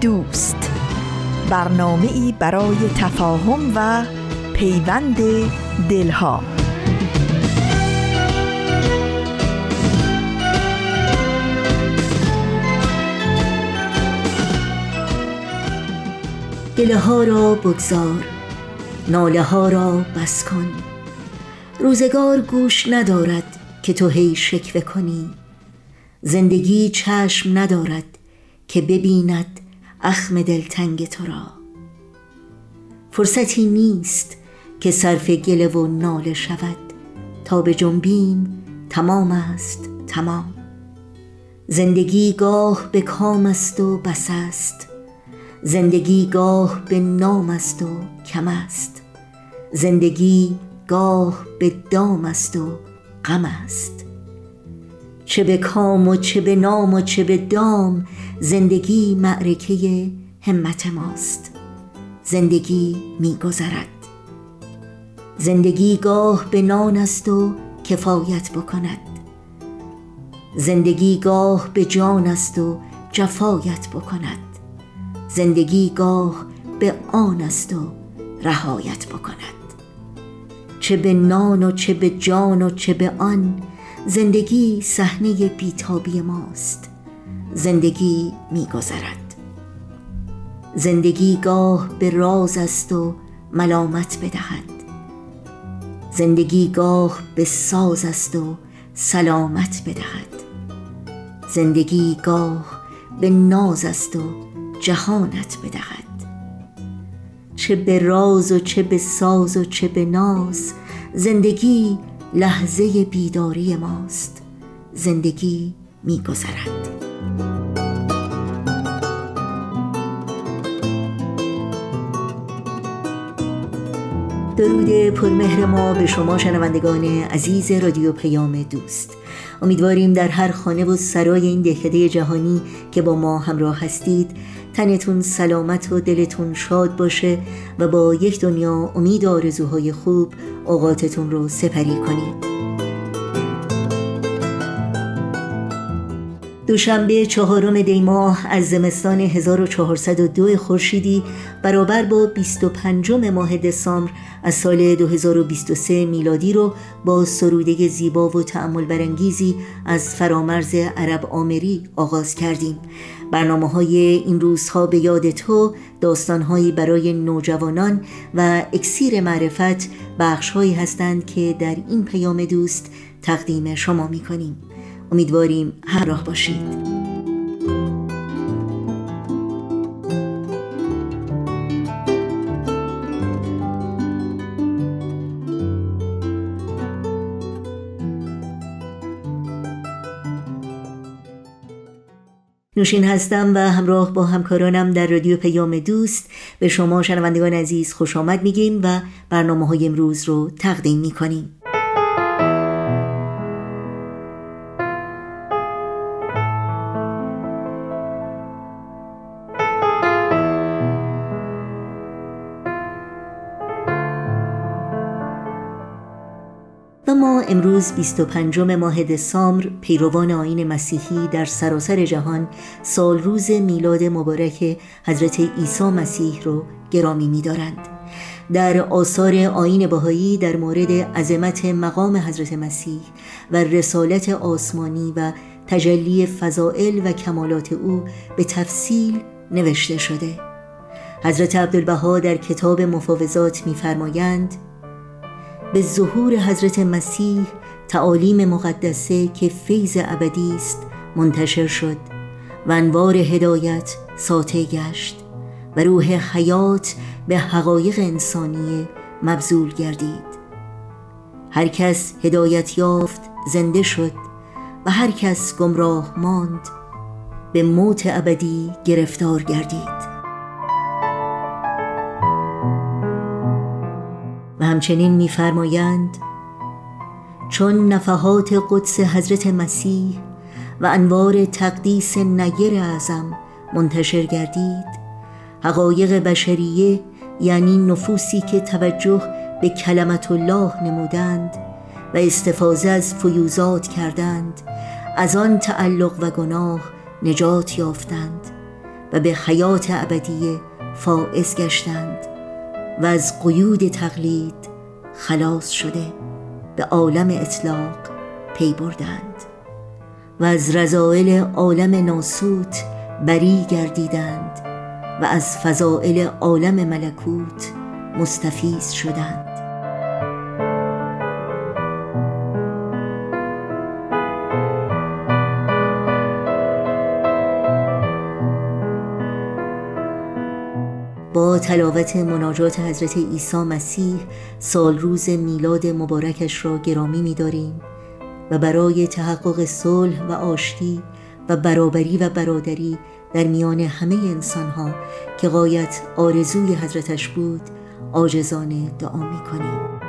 دوست. برنامه ای برای تفاهم و پیوند دلها. گله را بگذار ناله ها را بس کن. روزگار گوش ندارد که تو هی شکوه کنی. زندگی چشم ندارد که ببیند اخم دلتنگ تو را. فرصتی نیست که صرف گله و ناله شود. تا به جنبیم تمام است تمام. زندگی گاه به کام است و بس است. زندگی گاه به نام است و کم است. زندگی گاه به دام است و غم است. چه به کام و چه به نام و چه به دام زندگی معرکه همت ماست. زندگی میگذرد. زندگی گاه به نان است و کفایت بکند. زندگی گاه به جان است و جفایت بکند. زندگی گاه به آن است و رهایت بکند. چه به نان و چه به جان و چه به آن زندگی صحنه بیتابی ماست. زندگی میگذرد. زندگی گاه به راز است و ملامت بدهد. زندگی گاه به ساز است و سلامت بدهد. زندگی گاه به ناز است و جهانت بدهد. چه به راز و چه به ساز و چه به ناز زندگی لحظه بیداری ماست. زندگی میگذرد. درود پرمهر ما به شما شنوندگان عزیز رادیو پیام دوست. امیدواریم در هر خانه و سرای این دهکده جهانی که با ما همراه هستید تنتون سلامت و دلتون شاد باشه و با یک دنیا امید و آرزوهای خوب اوقاتتون رو سپری کنید. دوشنبه چهارم دی ماه از زمستان 1402 خورشیدی برابر با 25 ماه دسامبر از سال 2023 میلادی رو با سروده زیبا و تعمل برانگیزی از فرامرز عرب آمری آغاز کردیم. برنامه های این روزها به یاد تو داستانهایی برای نوجوانان و اکسیر معرفت بخش هایی هستند که در این پیام دوست تقدیم شما می کنیم امیدواریم همراه باشید. نوشین هستم و همراه با همکارانم در رادیو پیام دوست. به شما شنوندگان عزیز خوش آمد میگیم و برنامه های امروز رو تقدیم می‌کنیم. امروز 25 ماه دسامبر پیروان آین مسیحی در سراسر جهان سال روز میلاد مبارک حضرت عیسی مسیح رو گرامی می‌دارند. در آثار آین بهایی در مورد عظمت مقام حضرت مسیح و رسالت آسمانی و تجلی فضائل و کمالات او به تفصیل نوشته شده حضرت عبدالبها در کتاب مفاوضات می‌فرمایند به ظهور حضرت مسیح تعالیم مقدسه که فیض ابدی است منتشر شد و انوار هدایت ساطع گشت و روح حیات به حقایق انسانی مبذول گردید. هر کس هدایت یافت زنده شد و هر کس گمراه ماند به موت ابدی گرفتار گردید. همچنین میفرمایند چون نفحات قدس حضرت مسیح و انوار تقدیس نیر اعظم منتشر گردید حقایق بشریه یعنی نفوسی که توجه به کلمت الله نمودند و استفاده از فیوزات کردند از آن تعلق و گناه نجات یافتند و به حیات ابدیه فائز گشتند. و از قیود تقلید خلاص شده به عالم اطلاق پی بردند و از رضائل عالم ناسوت بری گردیدند و از فضائل عالم ملکوت مستفیز شدند. تلاوت مناجات حضرت عیسی مسیح سال روز میلاد مبارکش را گرامی می‌داریم و برای تحقق صلح و آشتی و برابری و برادری در میان همه انسانها که قایت آرزوی حضرتش بود آجزانه دعا می‌کنیم.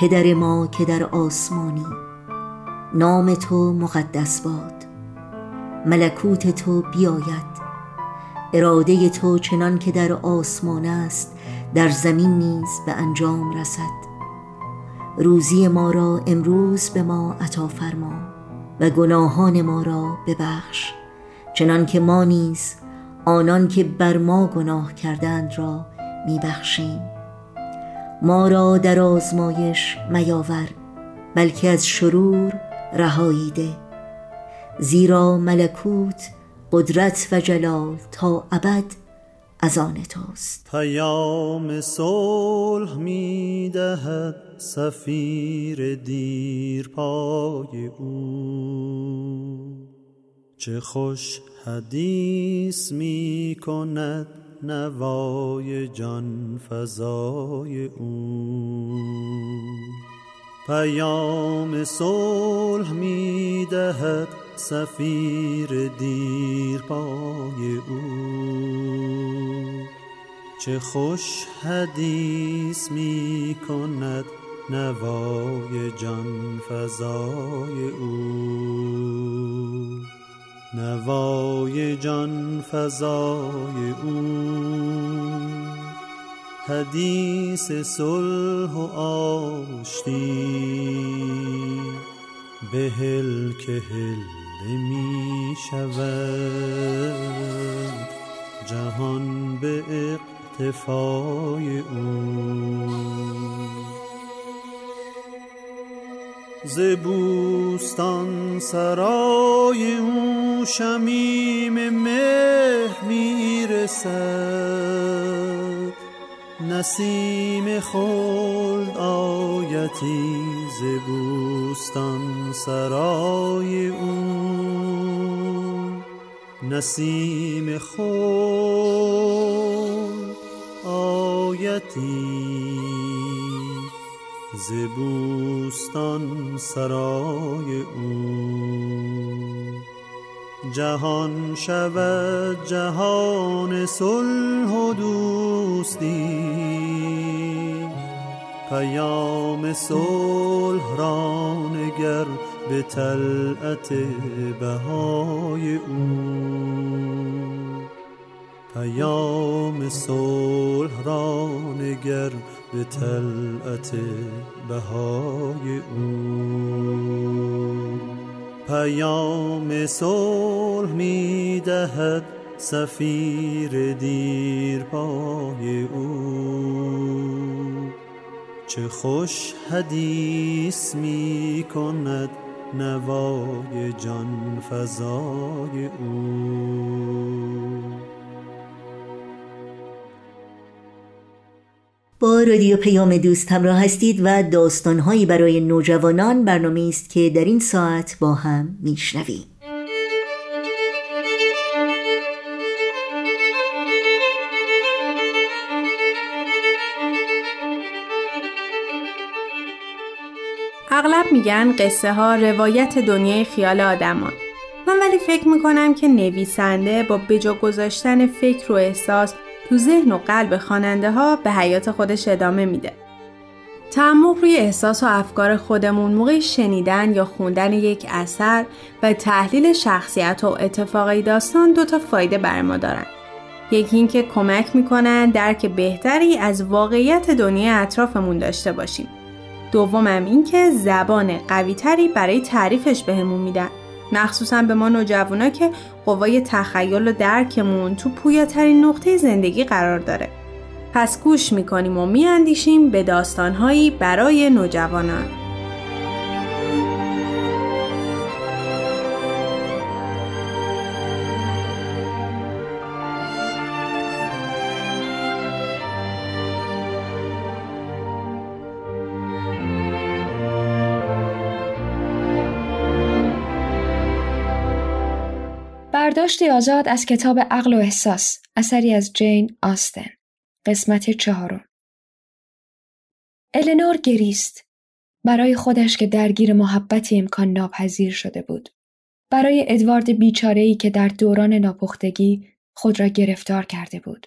پدر ما که در آسمانی. نام تو مقدس باد. ملکوت تو بیاید. اراده تو چنان که در آسمان است در زمین نیز به انجام رسد. روزی ما را امروز به ما عطا فرما و گناهان ما را ببخش. چنان که ما نیز آنان که بر ما گناه کردند را میبخشیم. ما را در آزمایش میاور بلکه از شرور رهایی ده زیرا ملکوت قدرت و جلال تا ابد از آن توست پیام صلح می دهد سفیر دیر پای او. چه خوش حدیث می کند نوای جان فضای او. پیام صلح می دهد سفیر دیر پای او. چه خوش حدیث می کند نوای جان فضای او. نوای جان فضای او. حدیث صلح و آشتی. بهل که هل می شود. جهان به اقتفای او. ز سرای او. شمیم مهر می‌رسد. نسیم خلد آیتی ز بوستان سرای او. نسیم خلد آیتی ز بوستان سرای او. جهان شود جهان صلح و دوستی. پیام صلح را نگر به طلعت بهای او. پیام صلح را نگر به طلعت بهای او. پیام صلح می دهد سفیر دیر پای او. چه خوش حدیث می کند نوای جان فضای او. با رادیو پیام دوست همراه هستید و داستانهایی برای نوجوانان برنامه است که در این ساعت با هم میشنویم. اغلب میگن قصه ها روایت دنیای خیال آدمان. من ولی فکر می‌کنم که نویسنده با بجا گذاشتن فکر و احساس تو ذهن و قلب خواننده ها به حیات خودش ادامه میده. تعمق روی احساس و افکار خودمون موقع شنیدن یا خوندن یک اثر و تحلیل شخصیت و اتفاقی داستان دو تا فایده بر ما دارن. یکی اینکه کمک می‌کنن درک بهتری از واقعیت دنیا اطرافمون داشته باشیم. دومم اینکه زبان قویتری برای تعریفش بهمون میدن. مخصوصا به ما نوجوانا که قوای تخیل و درکمون تو پویاترین نقطه زندگی قرار داره. پس گوش می‌کنیم و میاندیشیم به داستانهایی برای نوجوانان. برداشت آزاد از کتاب عقل و احساس اثری از جین آستن. قسمت چهارم. النور گریست برای خودش که درگیر محبتی امکان ناپذیر شده بود. برای ادوارد بیچاره‌ای که در دوران ناپختگی خود را گرفتار کرده بود.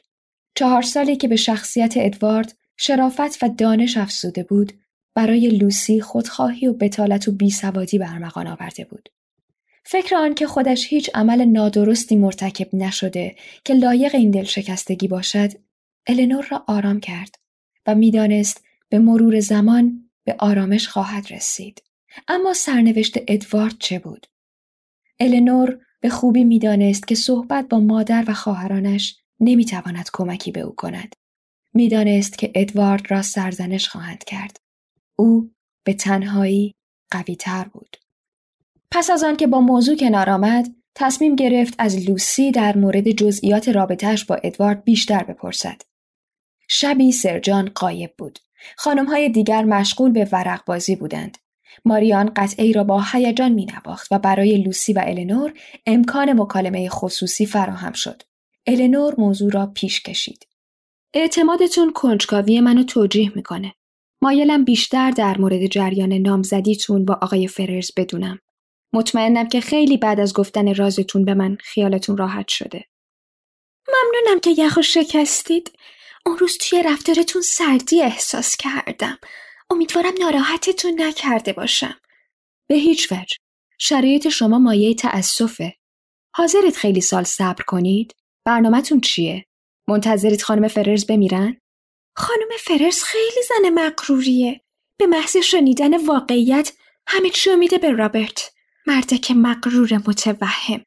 چهار سالی که به شخصیت ادوارد شرافت و دانش افزوده بود برای لوسی خودخواهی و بتالت و بیسوادی برمغان آورده بود. فکر آن که خودش هیچ عمل نادرستی مرتکب نشده که لایق این دلشکستگی باشد النور را آرام کرد و می‌دانست به مرور زمان به آرامش خواهد رسید. اما سرنوشت ادوارد چه بود؟ النور به خوبی می‌دانست که صحبت با مادر و خواهرانش نمی‌تواند کمکی به او کند. می‌دانست که ادوارد را سرزنش خواهند کرد. او به تنهایی قوی تر بود. پس از آن که با موضوع کنار آمد تصمیم گرفت از لوسی در مورد جزئیات رابطهش با ادوارد بیشتر بپرسد. شبی سرجان قایب بود. های دیگر مشغول به ورق بازی بودند. ماریان قطعه را با هیجان می و برای لوسی و النور امکان مکالمه خصوصی فراهم شد. النور موضوع را پیش کشید. اعتمادتون کنجکاوی منو توجیه می‌کنه. مایلم بیشتر در مورد جریان نامزدیتون با آقای فررز بدونم. مطمئنم که خیلی بعد از گفتن رازتون به من خیالتون راحت شده. ممنونم که یخو شکستید. اون روز توی رفتارتون سردی احساس کردم. امیدوارم ناراحتتون نکرده باشم. به هیچ وجه. شرایط شما مایه تأسفه. حاضرید خیلی سال صبر کنید؟ برنامهتون چیه؟ منتظرید خانم فررز بمیرن؟ خانم فررز خیلی زن مقروریه. به محض شنیدن واقعیت همه چی میده به رابرت. که مقرور متوهم.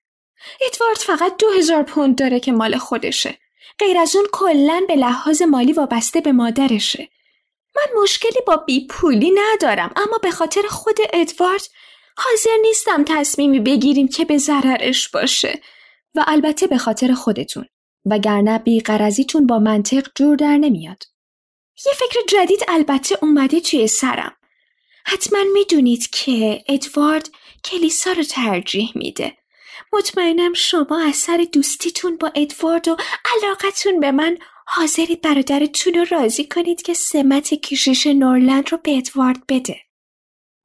ادوارد فقط دو هزار پوند داره که مال خودشه. غیر از اون کلا به لحاظ مالی وابسته به مادرشه. من مشکلی با بی پولی ندارم اما به خاطر خود ادوارد حاضر نیستم تصمیمی بگیریم که به ضررش باشه. و البته به خاطر خودتون وگرنه بی قرزیتون با منطق جور در نمیاد. یه فکر جدید البته اومده توی سرم. حتما می‌دونید که ادوارد کلیسا رو ترجیح میده. مطمئنم شما اثر دوستیتون با ادوارد و علاقتون به من حاضرید برادرتون رو راضی کنید که سمت کشیش نورلند رو به ادوارد بده.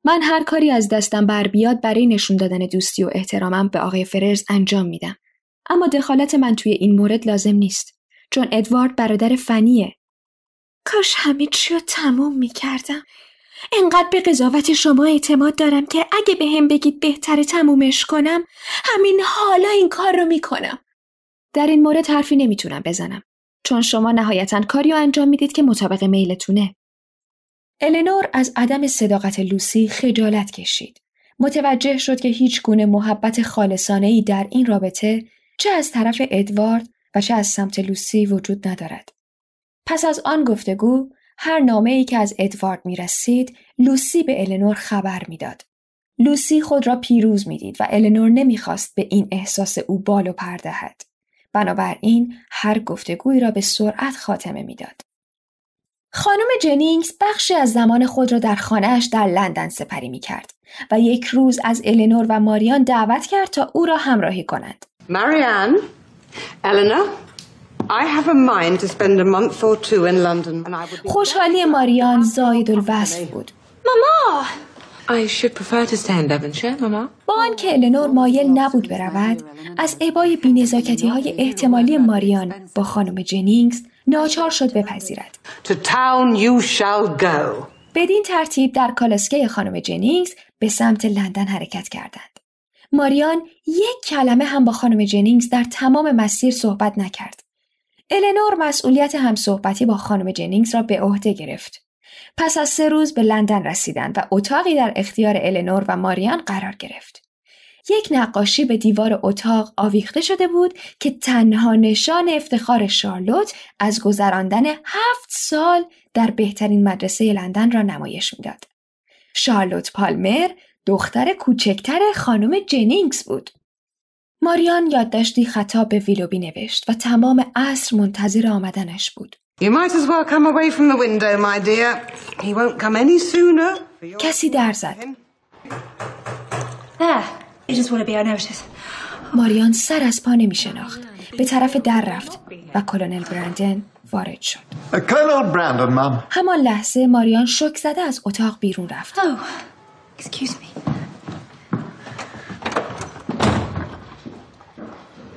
من هر کاری از دستم بر بیاد برای نشون دادن دوستی و احترامم به آقای فررز انجام میدم. اما دخالت من توی این مورد لازم نیست چون ادوارد برادر فنیه. کاش همه چی رو تموم می‌کردم. انقدر به قضاوت شما اعتماد دارم که اگه به هم بگید بهتره تمومش کنم همین حالا این کار رو می‌کنم. در این مورد حرفی نمی‌تونم بزنم چون شما نهایتا کاری رو انجام می‌دید که مطابق میلتونه. النور از عدم صداقت لوسی خجالت کشید. متوجه شد که هیچ گونه محبت خالصانه ای در این رابطه چه از طرف ادوارد و چه از سمت لوسی وجود ندارد. پس از آن گفتگو هر نامه ای که از ادوارد می رسید لوسی به النور خبر می‌داد. لوسی خود را پیروز می‌دید و النور نمی‌خواست به این احساس او بال و پردهد. بنابراین هر گفتگویی را به سرعت خاتمه می‌داد. خانم جنینگز بخشی از زمان خود را در خانهاش در لندن سپری می کرد و یک روز از النور و ماریان دعوت کرد تا او را همراهی کنند. ماریان، النور، خوشحالی ماریان زاید الوصف بود. ماما I should prefer to stay in Devonshire, Mama. با آنکه النور مایل نبود برود از عبای بینزاکتی های احتمالی ماریان با خانم جنینگز ناچار شد بپذیرد To town you shall go. بدین ترتیب در کالسکه خانم جنینگز به سمت لندن حرکت کردند. ماریان یک کلمه هم با خانم جنینگز در تمام مسیر صحبت نکرد. النور مسئولیت همصحبتی با خانم جنینگز را به عهده گرفت. پس از سه روز به لندن رسیدند و اتاقی در اختیار النور و ماریان قرار گرفت. یک نقاشی به دیوار اتاق آویخته شده بود که تنها نشان افتخار شارلوت از گذراندن هفت سال در بهترین مدرسه لندن را نمایش می‌داد. شارلوت پالمر دختر کوچکتر خانم جنینگز بود. ماریان یادداشتی خطاب به ویلوبی نوشت و تمام عصر منتظر آمدنش بود. You might as well come away from the window, my dear. He won't come any sooner. کسی در زد. There. You just want to be unnoticed. ماریان سر از پا نمی شناخت. به طرف در رفت و کلونل برندن وارد شد. Uh, Colonel Brandon, ma'am. همان لحظه ماریان شک زده از اتاق بیرون رفت. Oh, excuse me.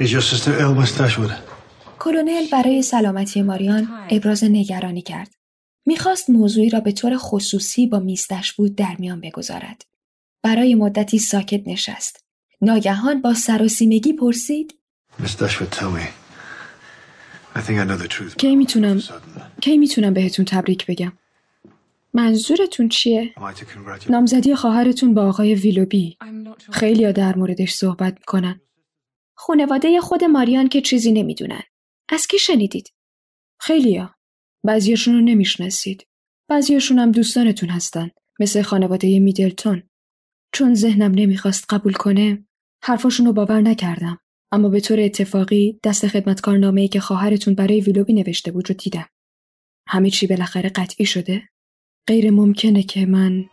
Is your sister ill, Miss Dashwood? کلونل برای سلامتی ماریان ابراز نگرانی کرد. می‌خواست موضوعی را به طور خصوصی با میستش بود در میان بگذارد. برای مدتی ساکت نشست. ناگهان با سر و سیمگی پرسید. کی می‌تونم. کی می‌تونم بهتون تبریک بگم منظورتون چیه? نامزدی خواهرتون با آقای ویلوبی خیلی در موردش صحبت می‌کنن خانواده خود ماریان که چیزی نمی‌دونن. از کی شنیدید؟ خیلیا بعضیاشون رو نمی‌شناسید بعضیاشون هم دوستانتون هستن مثل خانواده میدلتون چون ذهنم نمی‌خواست قبول کنه حرفاشون رو باور نکردم اما به طور اتفاقی دست خدمتکارنامه‌ای که خواهرتون برای ویلوبی نوشته بود رو دیدم همه چی بالاخره قطعی شده غیر ممکنه که من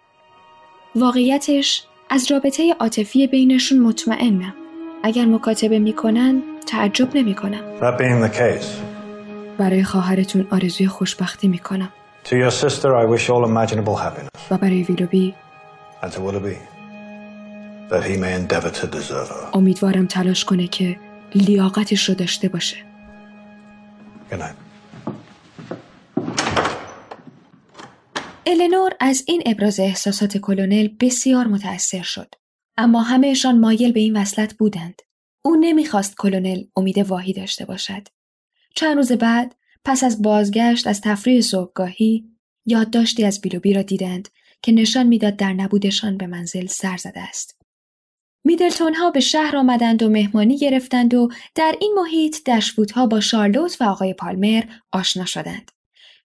واقعیتش از رابطه عاطفی بینشون مطمئنم. اگر مکاتبه می‌کنن تعجب نمی‌کنم. That being the case, برای خواهرتون آرزوی خوشبختی می‌کنم to your sister I wish all imaginable happiness, و برای ویلوبی and to Willoughby, that he may endeavour to deserve her. امیدوارم تلاش کنه که لیاقتش رو داشته باشه Good night. النور از این ابراز احساسات کلونل بسیار متأثر شد. اما همهشان مایل به این وصلت بودند. او نمی‌خواست کلونل امید واهی داشته باشد. چند روز بعد پس از بازگشت از تفریح صبحگاهی یادداشتی از بیلوبی را دیدند که نشان می‌داد در نبودشان به منزل سر زده است. میدلتون ها به شهر آمدند و مهمانی گرفتند و در این محیط دشوودها با شارلوت و آقای پالمر آشنا شدند.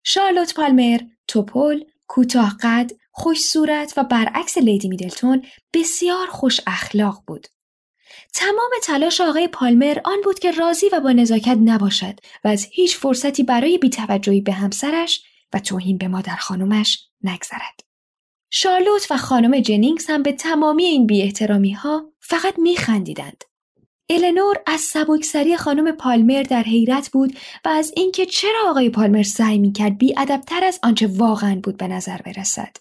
شارلوت پالمر، توپل، کوتاه قد، خوش صورت و برعکس لیدی میدلتون بسیار خوش اخلاق بود. تمام تلاش آقای پالمر آن بود که راضی و با نزاکت نباشد و از هیچ فرصتی برای بیتوجهی به همسرش و توهین به مادر خانومش نگذرد. شارلوت و خانم جنینگز هم به تمامی این بی ها فقط می خندیدند. النور از سبکسری خانم پالمر در حیرت بود و از اینکه چرا آقای پالمر سعی می کرد بی ادبتر از آنچه واقعا بود به نظر برسد.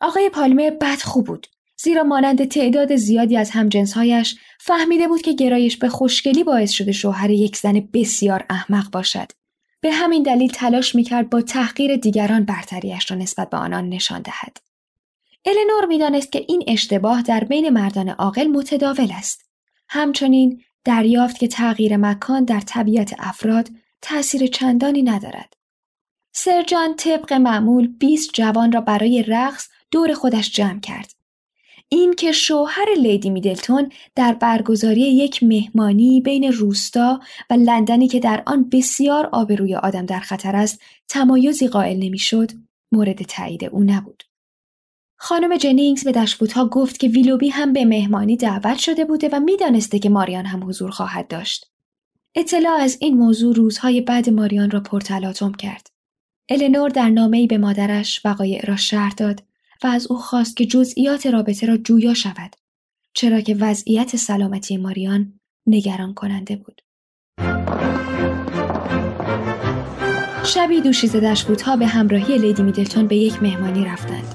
آقای پالمر بدخو بود زیرا مانند تعداد زیادی از همجنسهایش فهمیده بود که گرایش به خوشگلی باعث شده شوهر یک زن بسیار احمق باشد. به همین دلیل تلاش می‌کرد با تحقیر دیگران برتریش را نسبت به آنان نشان دهد. النور می‌دانست که این اشتباه در بین مردان عاقل متداول است. همچنین دریافت که تغییر مکان در طبیعت افراد تأثیر چندانی ندارد. سرجان طبق معمول 20 جوان را برای رقص دور خودش جمع کرد. این که شوهر لیدی میدلتون در برگزاری یک مهمانی بین روستا و لندنی که در آن بسیار آبروی آدم در خطر است تمایزی قائل نمی‌شد مورد تایید او نبود. خانم جنینگز به دشبوتها گفت که ویلوبی هم به مهمانی دعوت شده بوده و می‌دانسته که ماریان هم حضور خواهد داشت. اطلاع از این موضوع روزهای بعد ماریان را پرتلاطم کرد. النور در نامه‌ای به مادرش وقایع را شرح داد و از او خواست که جزئیات رابطه را جویا شود چرا که وضعیت سلامتی ماریان نگران کننده بود. شبی دوشیزه دشبوتها به همراهی لیدی میدلتون به یک مهمانی رفتند.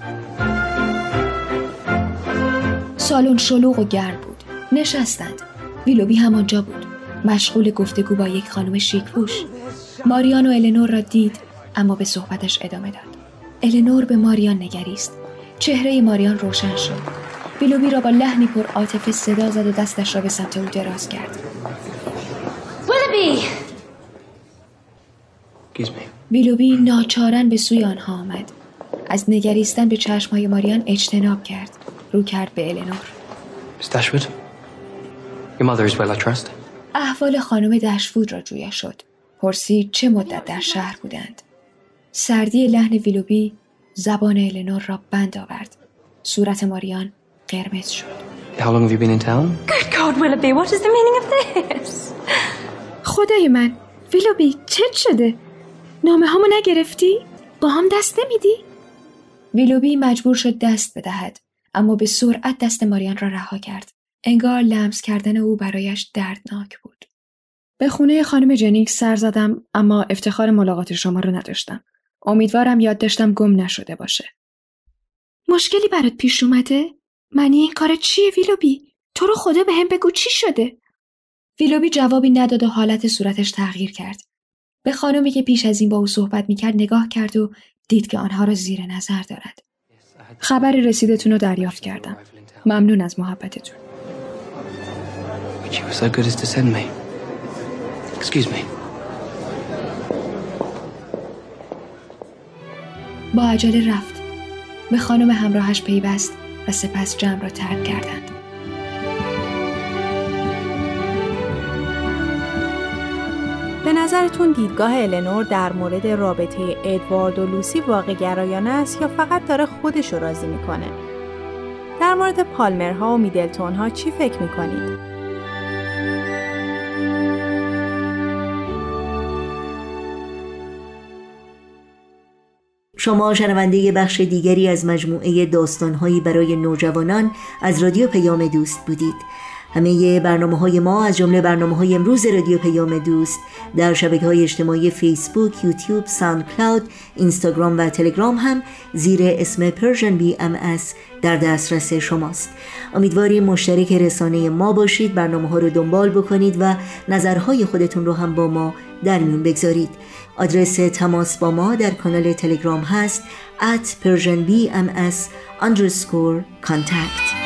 سالن شلوغ و گرم بود. نشستند. ویلوبی همانجا بود. مشغول گفتگو با یک خانم شیک پوش ماریان و النور را دید اما به صحبتش ادامه داد. النور به ماریان نگریست. چهره ماریان روشن شد. ویلوبی را با لحنی پر عاطفه صدا زد و دستش را به سمت او دراز کرد. ویلوبی ناچارن به سوی آنها آمد. از نگریستن به چشمهای ماریان اجتناب کرد. رو کرد به النور احوال خانم دشفود را جویا شد پرسید چه مدت در شهر بودند سردی لحن ویلوبی زبان النور را بند آورد صورت ماریان قرمز شد How long have you been in town? Good God, Willoughby, what is the meaning of this? خدای من ویلوبی چه شده؟ نامه همو نگرفتی؟ با هم دست نمیدی؟ ویلوبی مجبور شد دست بدهد اما به سرعت دست ماریان را رها کرد. انگار لمس کردن او برایش دردناک بود. به خونه خانم جنینگ سر زدم اما افتخار ملاقات شما رو نداشتم. امیدوارم یاد داشتم گم نشده باشه. مشکلی برات پیش اومده؟ معنی این کار چیه ویلوبی؟ تو رو خدا به هم بگو چی شده؟ ویلوبی جوابی نداد و حالت صورتش تغییر کرد. به خانمی که پیش از این با او صحبت می‌کرد نگاه کرد و دید که آنها را زیر نظر دارد. خبری رسیدتون رو دریافت کردم. ممنون از محبتتون. با عجله رفت. به خانم همراهش پیوست و سپس جمع را ترک کردند. نظرتون دیدگاه النور در مورد رابطه ادوارد و لوسی واقع گرایانه است یا فقط داره خودش رو راضی می‌کنه؟ در مورد پالمرها و میدلتون ها چی فکر می‌کنید؟ شما شنونده بخش دیگری از مجموعه داستانهایی برای نوجوانان از رادیو پیام دوست بودید همه برنامه های ما از جمله برنامه های امروز رادیو پیام دوست در شبکه های اجتماعی فیسبوک، یوتیوب، ساند کلاود، اینستاگرام و تلگرام هم زیر اسم بی ام در دسترس شماست. امیدواریم مشترک رسانه ما باشید برنامه ها رو دنبال بکنید و نظرهای خودتون رو هم با ما در میون بگذارید. آدرس تماس با ما در کانال تلگرام هست at persianbms underscore contact.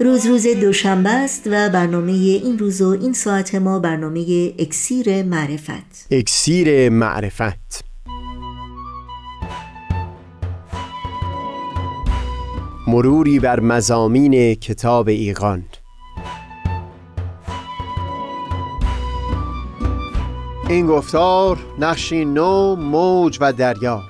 روز روز دوشنبه است و برنامه این روز و این ساعت ما برنامه اکسیر معرفت. اکسیر معرفت. مروری بر مزامین کتاب ایقان این گفتار نقشی نو موج و دریا.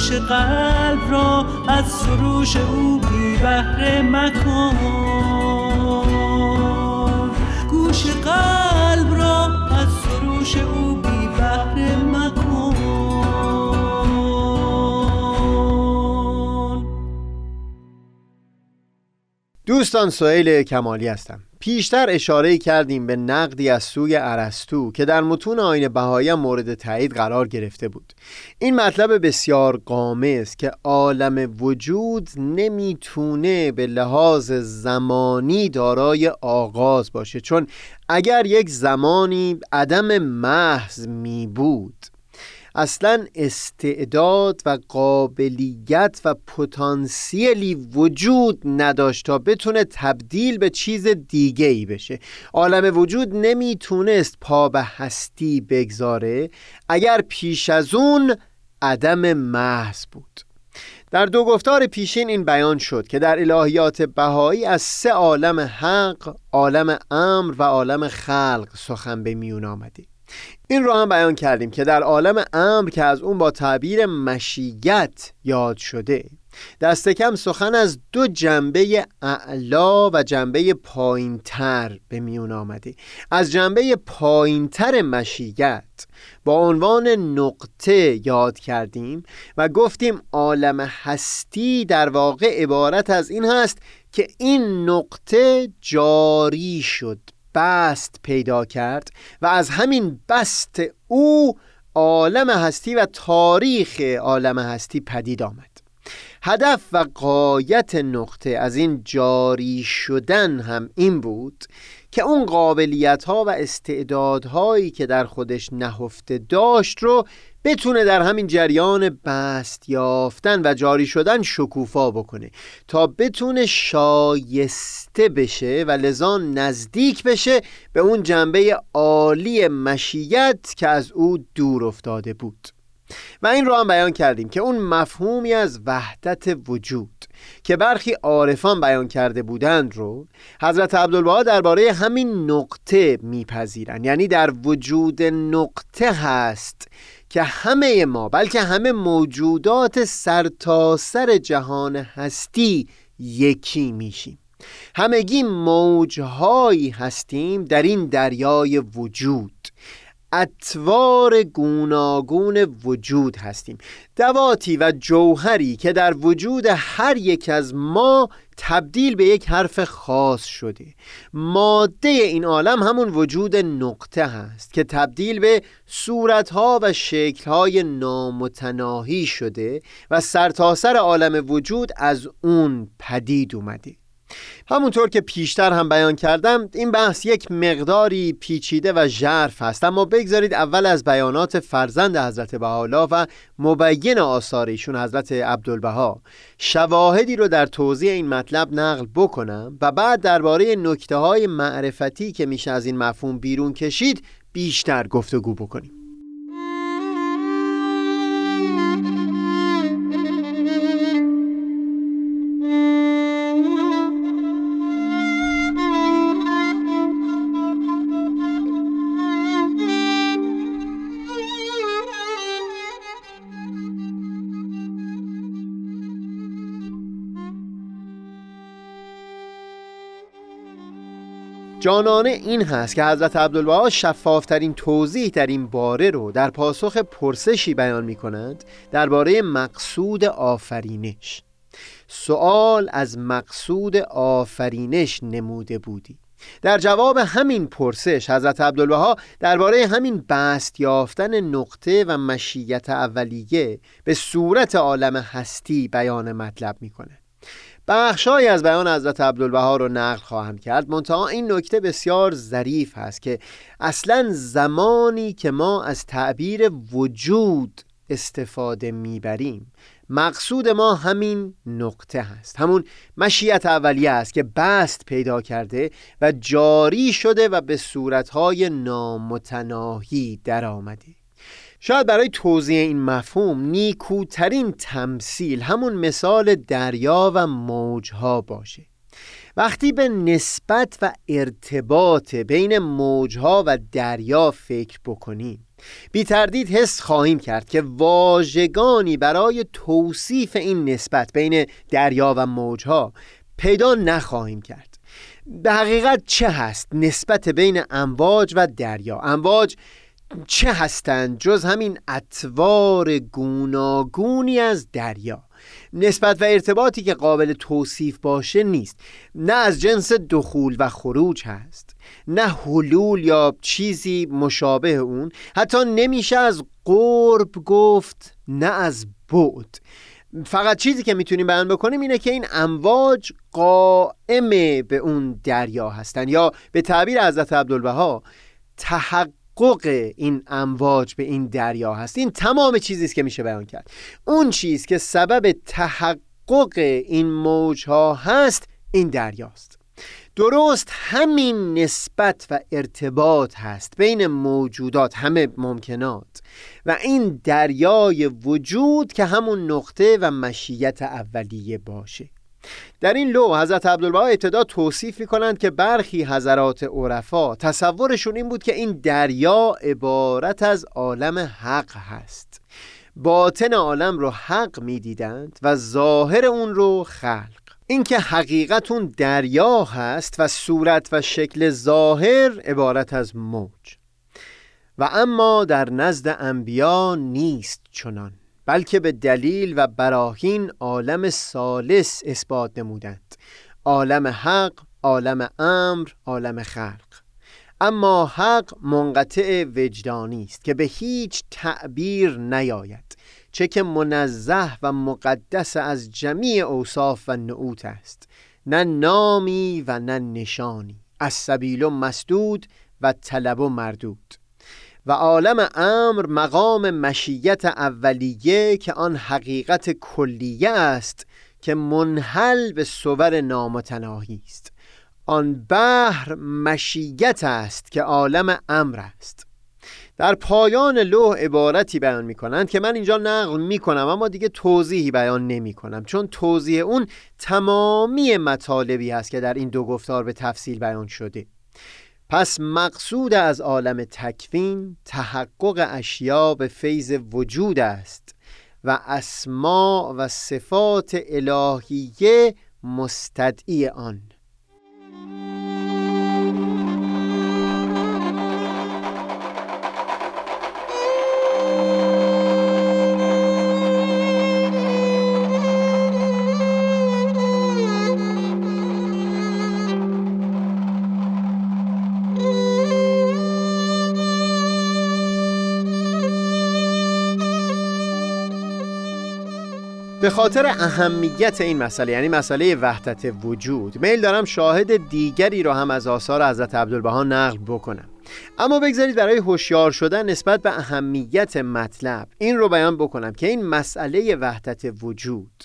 گوش قلب را از سروش او بی بهره مکن. گوش قلب را از سروش او بی بهره مکن. دوستان سئیل کمالی هستم. پیشتر اشاره کردیم به نقدی از سوی ارسطو که در متون آین بهایی مورد تایید قرار گرفته بود. این مطلب بسیار قامه که عالم وجود نمی‌تونه به لحاظ زمانی دارای آغاز باشه. چون اگر یک زمانی عدم محض می بود اصلا استعداد و قابلیت و پتانسیلی وجود نداشت تا بتونه تبدیل به چیز دیگه ای بشه. عالم وجود نمی‌تونست پا به هستی بگذاره اگر پیش از اون عدم محض بود. در دو گفتار پیشین این بیان شد که در الهیات بهایی از سه عالم حق، عالم امر و عالم خلق سخن به میون آمده. این رو هم بیان کردیم که در عالم امر که از اون با تعبیر مشیت یاد شده دست کم سخن از دو جنبه اعلا و جنبه پایینتر به میون آمده. از جنبه پایینتر مشیت با عنوان نقطه یاد کردیم و گفتیم عالم هستی در واقع عبارت از این هست که این نقطه جاری شد. بست پیدا کرد و از همین بست او عالم هستی و تاریخ عالم هستی پدید آمد. هدف و قایت نقطه از این جاری شدن هم این بود که اون قابلیت ها و استعدادهایی که در خودش نهفته داشت رو بتونه در همین جریان بست یافتن و جاری شدن شکوفا بکنه. تا بتونه شایسته بشه و لذا نزدیک بشه به اون جنبه عالی مشیت که از او دور افتاده بود. و این رو هم بیان کردیم که اون مفهومی از وحدت وجود که برخی عارفان بیان کرده بودند رو حضرت عبدالبها درباره همین نقطه میپذیرند. یعنی در وجود نقطه هست که همه ما بلکه همه موجودات سرتاسر سر جهان هستی یکی میشیم. همگی موجهایی هستیم در این دریای وجود. اطوار گوناگون وجود هستیم. دواتی و جوهری که در وجود هر یک از ما تبدیل به یک حرف خاص شده. ماده این عالم همون وجود نقطه هست که تبدیل به صورتها و شکلهای نامتناهی شده و سرتاسر سر عالم وجود از اون پدید اومده. همونطور که پیشتر هم بیان کردم این بحث یک مقداری پیچیده و ژرف هست اما بگذارید اول از بیانات فرزند حضرت بهاءالله و مبین آثار ایشون حضرت عبدالبها. شواهدی رو در توضیح این مطلب نقل بکنم و بعد درباره نکته های معرفتی که میشه از این مفهوم بیرون کشید بیشتر گفتگو بکنیم. جانانه این هست که حضرت عبدالبها شفافترین توضیح در این باره رو در پاسخ پرسشی بیان می کند درباره مقصود آفرینش. سوال از مقصود آفرینش نموده بودی. در جواب همین پرسش حضرت عبدالبها درباره همین بست یافتن نقطه و مشیت اولیه به صورت عالم هستی بیان مطلب می‌کنه بخشهایی از بیان حضرت عبدالبها رو نقل خواهم کرد. منتها این نکته بسیار ظریف هست که اصلا زمانی که ما از تعبیر وجود استفاده می‌بریم مقصود ما همین نقطه هست. همون مشیت اولیه است که بست پیدا کرده و جاری شده و به صورتهای نامتناهی در آمده شاید برای توضیح این مفهوم نیکوترین تمثیل همون مثال دریا و موجها باشه. وقتی به نسبت و ارتباط بین موجها و دریا فکر بکنیم بی تردید حس خواهیم کرد که واژگانی برای توصیف این نسبت بین دریا و موجها پیدا نخواهیم کرد. به حقیقت چه هست نسبت بین امواج و دریا؟ امواج چه هستند جز همین اتوار گوناگونی از دریا؟ نسبت و ارتباطی که قابل توصیف باشه نیست. نه از جنس دخول و خروج هست. نه حلول یا چیزی مشابه اون. حتی نمیشه از قرب گفت نه از بعد. فقط چیزی که می‌تونیم بیان بکنیم اینه که این امواج قائم به اون دریا هستن. یا به تعبیر حضرت عبدالبها تحقق این امواج به این دریا هست. این تمام چیزی است که میشه بیان کرد. اون چیز که سبب تحقق این موج ها هست این دریاست. درست همین نسبت و ارتباط هست بین موجودات همه ممکنات. و این دریای وجود که همون نقطه و مشیت اولیه باشه. در این لو حضرت عبدالبها ابتدا توصیف می کنند که برخی حضرات عرفا تصورشون این بود که این دریا عبارت از عالم حق هست. باطن عالم رو حق می دیدند و ظاهر اون رو خلق. اینکه حقیقت اون دریا هست و صورت و شکل ظاهر عبارت از موج. و اما در نزد انبیا نیست چنان. بلکه به دلیل و براهین عالم سالس اثبات نمودند. عالم حق، عالم امر، عالم خلق. اما حق منقطع وجدانی است که به هیچ تعبیر نیاید چه که منزه و مقدس از جمیع اوصاف و نعوت است. نه نامی و نه نشانی از سبیل و مسدود و طلب و مردود. و عالم امر مقام مشیت اولیه که آن حقیقت کلیه است که منحل به صور نامتناهی است. آن بحر مشیت است که عالم امر است. در پایان لوح عبارتی بیان می کنند که من اینجا نقل می کنم اما دیگه توضیحی بیان نمی کنم چون توضیح اون تمامی مطالبی هست که در این دو گفتار به تفصیل بیان شده. پس مقصود از عالم تکوین تحقق اشیا به فیض وجود است و اسما و صفات الهیه مستدعی آن. خاطر اهمیت این مسئله یعنی مسئله وحدت وجود میل دارم شاهد دیگری رو هم از آثار حضرت عبدالبها نقل بکنم. اما بگذارید برای هوشیار شدن نسبت به اهمیت مطلب این رو بیان بکنم که این مسئله وحدت وجود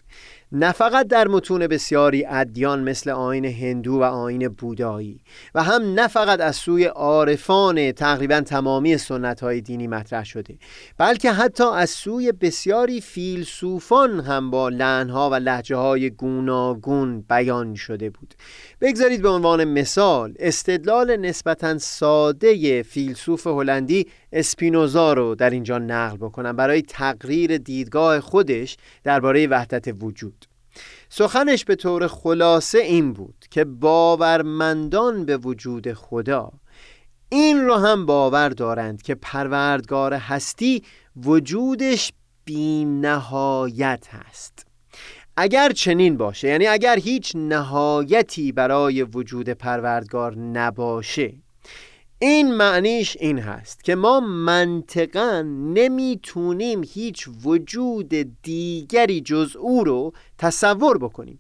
نه فقط در متون بسیاری ادیان مثل آین هندو و آین بودایی و هم نه فقط از سوی عارفان تقریبا تمامی سنت های دینی مطرح شده بلکه حتی از سوی بسیاری فیلسوفان هم با لحنها و لحجه های گوناگون بیان شده بود. بگذارید به عنوان مثال استدلال نسبتا ساده فیلسوف هلندی اسپینوزا رو در اینجا نقل بکنم برای تقریر دیدگاه خودش درباره وحدت وجود. سخنش به طور خلاصه این بود که باورمندان به وجود خدا این را هم باور دارند که پروردگار هستی وجودش بی نهایت هست. اگر چنین باشه یعنی اگر هیچ نهایتی برای وجود پروردگار نباشه این معنیش این هست که ما منطقا نمی‌تونیم هیچ وجود دیگری جز او رو تصور بکنیم.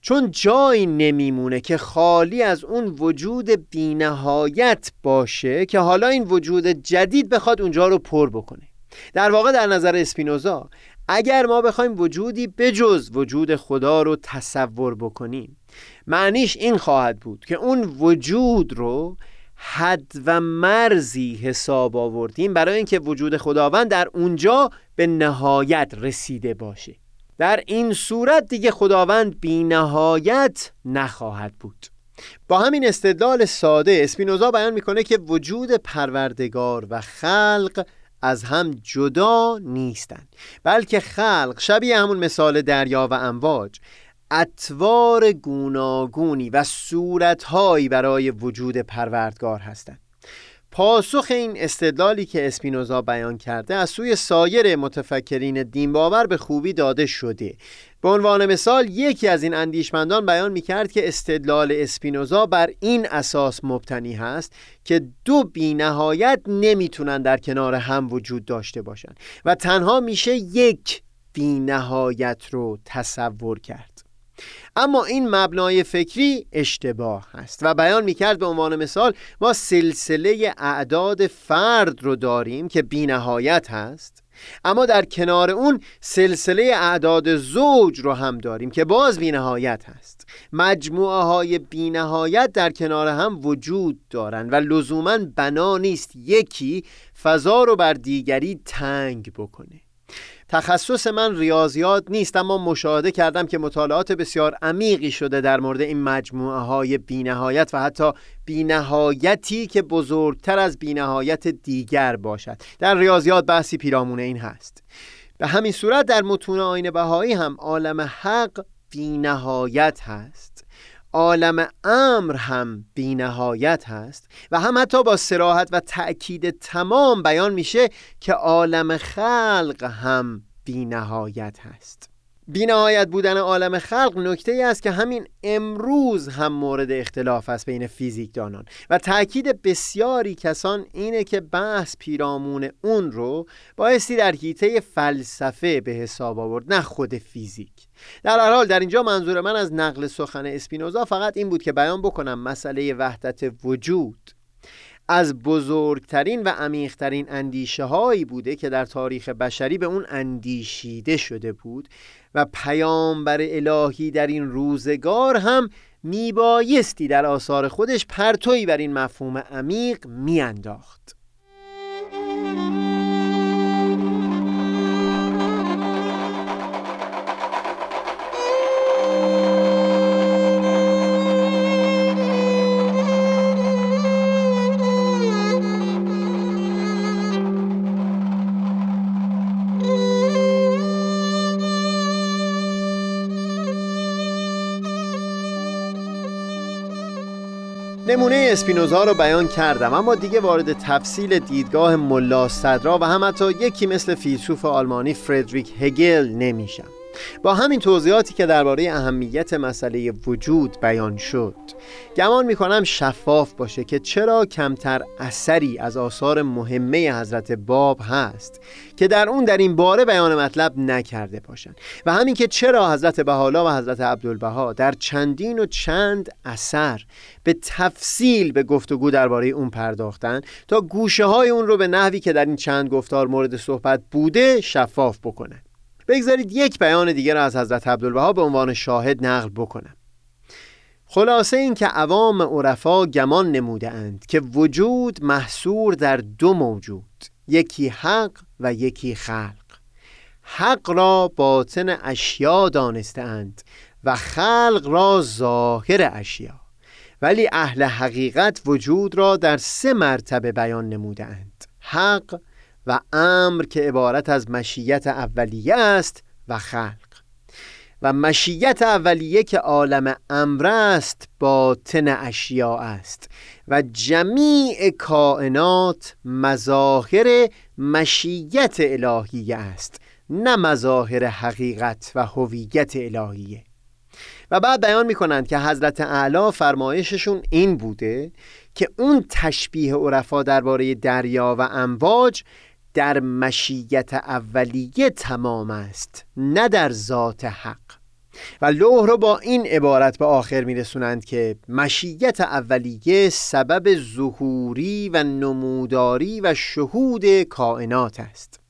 چون جایی نمیمونه که خالی از اون وجود بینهایت باشه که حالا این وجود جدید بخواد اونجا رو پر بکنه. در واقع در نظر اسپینوزا اگر ما بخوایم وجودی بجز وجود خدا رو تصور بکنیم معنیش این خواهد بود که اون وجود رو حد و مرزی حساب آوردیم برای اینکه وجود خداوند در اونجا به نهایت رسیده باشه. در این صورت دیگه خداوند بی نهایت نخواهد بود. با همین استدلال ساده اسپینوزا بیان می‌کنه که وجود پروردگار و خلق از هم جدا نیستند بلکه خلق شبیه همون مثال دریا و امواج. اطوار گوناگونی و صورتهایی برای وجود پروردگار هستند. پاسخ این استدلالی که اسپینوزا بیان کرده از سوی سایر متفکرین دین باور به خوبی داده شده. به عنوان مثال یکی از این اندیشمندان بیان می کرد که استدلال اسپینوزا بر این اساس مبتنی هست که دو بینهایت نمی‌تونن در کنار هم وجود داشته باشند و تنها میشه یک بینهایت رو تصور کرد. اما این مبنای فکری اشتباه هست و بیان می‌کرد به عنوان مثال ما سلسله اعداد فرد رو داریم که بینهایت هست اما در کنار اون سلسله اعداد زوج رو هم داریم که باز بینهایت هست. مجموعه های بینهایت در کنار هم وجود دارند و لزوما بنا نیست یکی فضا رو بر دیگری تنگ بکنه. تخصص من ریاضیات نیست اما مشاهده کردم که مطالعات بسیار عمیقی شده در مورد این مجموعه های بینهایت و حتی بینهایتی که بزرگتر از بینهایت دیگر باشد. در ریاضیات بحثی پیرامون این هست. به همین صورت در متون آین بهایی هم عالم حق بینهایت هست. عالم امر هم بینهایت هست و هم حتی با سراحت و تأکید تمام بیان میشه که عالم خلق هم بینهایت هست. بینهایت بودن عالم خلق نکته ای است که همین امروز هم مورد اختلاف است بین فیزیکدانان. و تاکید بسیاری کسان اینه که بحث پیرامون اون رو بایستی در حیطه فلسفه به حساب آورد نه خود فیزیک. در هر حال در اینجا منظور من از نقل سخن اسپینوزا فقط این بود که بیان بکنم مسئله وحدت وجود. از بزرگترین و عمیقترین اندیشه هایی بوده که در تاریخ بشری به اون اندیشیده شده بود. و پیامبر الهی در این روزگار هم میبایستی در آثار خودش پرتوی بر این مفهوم عمیق میانداخت. نمونه اسپینوزا رو بیان کردم اما دیگه وارد تفصیل دیدگاه ملا صدرا و هم حتی یکی مثل فیلسوف آلمانی فردریک هگل نمیشم. با همین توضیحاتی که درباره اهمیت مسئله وجود بیان شد گمان می‌کنم شفاف باشه که چرا کمتر اثری از آثار مهمه حضرت باب هست که در اون در این باره بیان مطلب نکرده باشند و همین که چرا حضرت بهالا و حضرت عبدالبها در چندین و چند اثر به تفصیل به گفتگو درباره اون پرداختن تا گوشه های اون رو به نحوی که در این چند گفتار مورد صحبت بوده شفاف بکنه بگذارید یک بیان دیگر از حضرت عبدالبها به عنوان شاهد نقل بکنم. خلاصه این که عوام عرفا گمان نموده اند که وجود محصور در دو موجود یکی حق و یکی خلق. حق را باطن اشیا دانسته اند و خلق را ظاهر اشیا. ولی اهل حقیقت وجود را در سه مرتبه بیان نموده اند حق و امر که عبارت از مشیت اولیه است و خلق. و مشیت اولیه که عالم امر است باطن اشیاء است و جمیع کائنات مظاهر مشیت الهیه است نه مظاهر حقیقت و هویت الهیه. و بعد بیان می کنند که حضرت اعلی فرمایششون این بوده که اون تشبیه عرفا درباره دریا و امواج در مشیت اولیه تمام است نه در ذات حق. و لوح رو با این عبارت به آخر میرسونند که مشیت اولیه سبب ظهوری و نموداری و شهود کائنات است.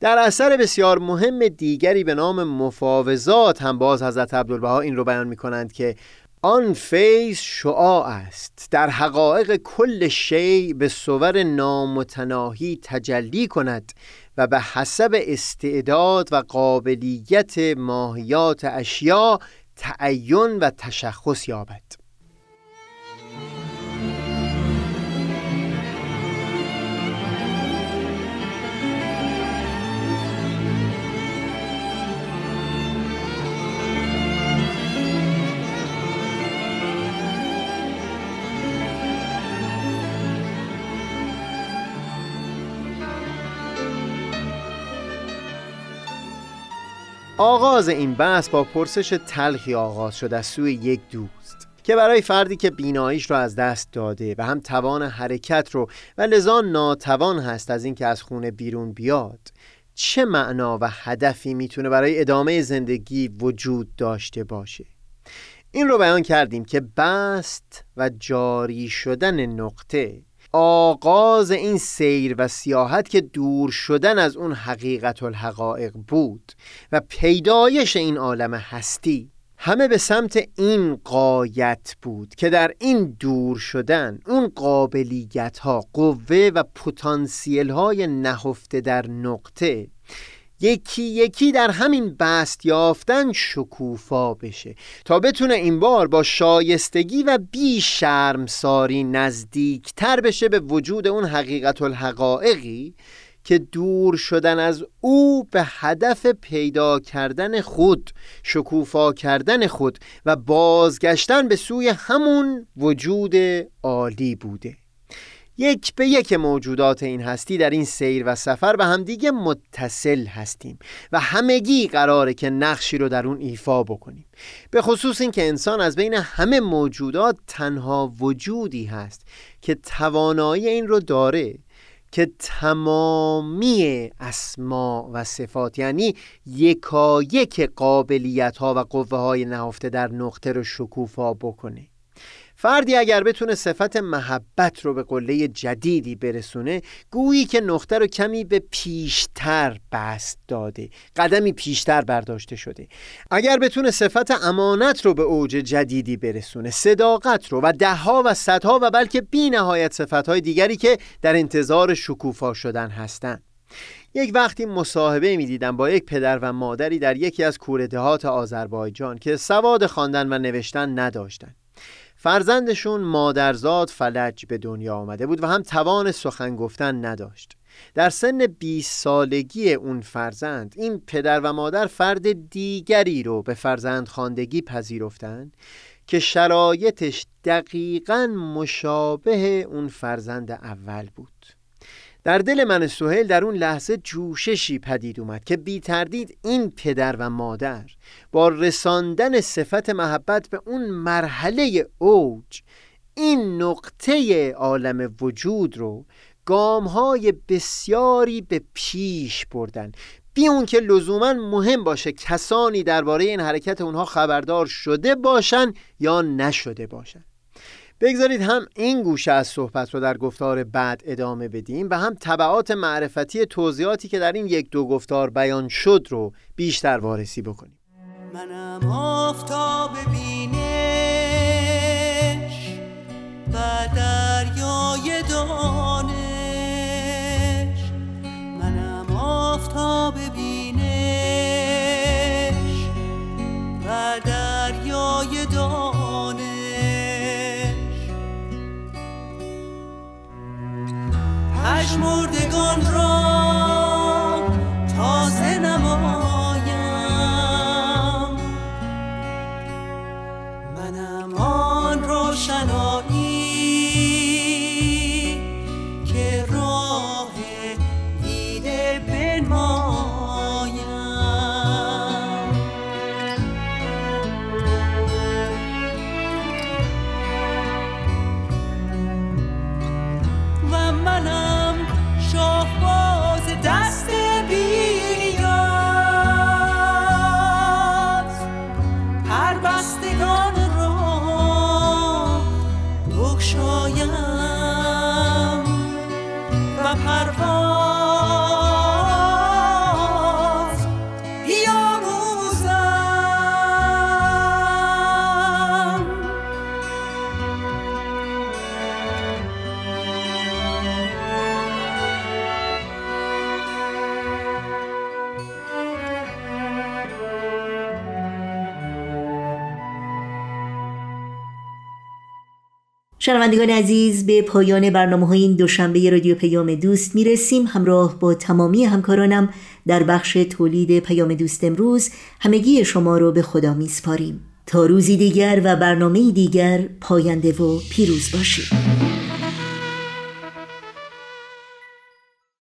در اثر بسیار مهم دیگری به نام مفاوضات هم باز حضرت عبدالبها این رو بیان می کنند که آن فیض شعاع است. در حقایق کل شی به صور نامتناهی تجلی کند و به حسب استعداد و قابلیت ماهیات اشیا تعین و تشخص یابد. آغاز این بحث با پرسش تلخی آغاز شد از سوی یک دوست که برای فردی که بیناییش رو از دست داده و هم توان حرکت رو و لذا ناتوان هست از اینکه از خونه بیرون بیاد چه معنا و هدفی می‌تونه برای ادامه زندگی وجود داشته باشه؟ این رو بیان کردیم که بست و جاری شدن نقطه آغاز این سیر و سیاحت که دور شدن از اون حقیقت الحقائق بود و پیدایش این عالم هستی همه به سمت این قایت بود که در این دور شدن اون قابلیت ها قوه و پتانسیل های نهفته در نقطه یکی یکی در همین بست یافتن شکوفا بشه تا بتونه این بار با شایستگی و بی شرمساری نزدیکتر بشه به وجود اون حقیقت الحقائقی که دور شدن از او به هدف پیدا کردن خود شکوفا کردن خود و بازگشتن به سوی همون وجود عالی بوده. یک به یک موجودات این هستی در این سیر و سفر به همدیگه متصل هستیم و همگی قراره که نقشی رو در اون ایفا بکنیم. به خصوص این که انسان از بین همه موجودات تنها وجودی هست که توانایی این رو داره که تمامی اسما و صفات یعنی یکایک قابلیت ها و قوه های نهفته در نقطه رو شکوفا بکنه. فردی اگر بتونه صفت محبت رو به قله جدیدی برسونه گویی که نقطه رو کمی به پیشتر بست داده قدمی پیشتر برداشته شده. اگر بتونه صفت امانت رو به اوج جدیدی برسونه صداقت رو و دهها و صدها و بلکه بی نهایت صفتهای دیگری که در انتظار شکوفا شدن هستند یک وقتی مصاحبه می دیدم با یک پدر و مادری در یکی از کوردهات آذربایجان که سواد خواندن و نوشتن نداشتند فرزندشون مادرزاد فلج به دنیا آمده بود و هم توان سخن گفتن نداشت. در سن 20 سالگی اون فرزند این پدر و مادر فرد دیگری رو به فرزند خاندگی پذیرفتند که شرایطش دقیقا مشابه اون فرزند اول بود. در دل من سهیل در اون لحظه جوششی پدید اومد که بی تردید این پدر و مادر با رساندن صفت محبت به اون مرحله اوج این نقطه عالم وجود رو گام های بسیاری به پیش بردن. بی اون که لزوما مهم باشه کسانی درباره این حرکت اونها خبردار شده باشن یا نشده باشن. بگذارید هم این گوشه از صحبت رو در گفتار بعد ادامه بدیم و هم طبعات معرفتی توضیحاتی که در این یک دو گفتار بیان شد رو بیشتر وارسی بکنیم. منم آفتاب بینش و دریای دانش. منم آفتاب بینش و دریای دانش. پشمردگان را شنوندگان عزیز به پایان برنامه های این دوشنبه رادیو پیام دوست می‌رسیم. همراه با تمامی همکارانم در بخش تولید پیام دوست امروز همگی شما رو به خدا میسپاریم. تا روزی دیگر و برنامه دیگر پاینده و پیروز باشید.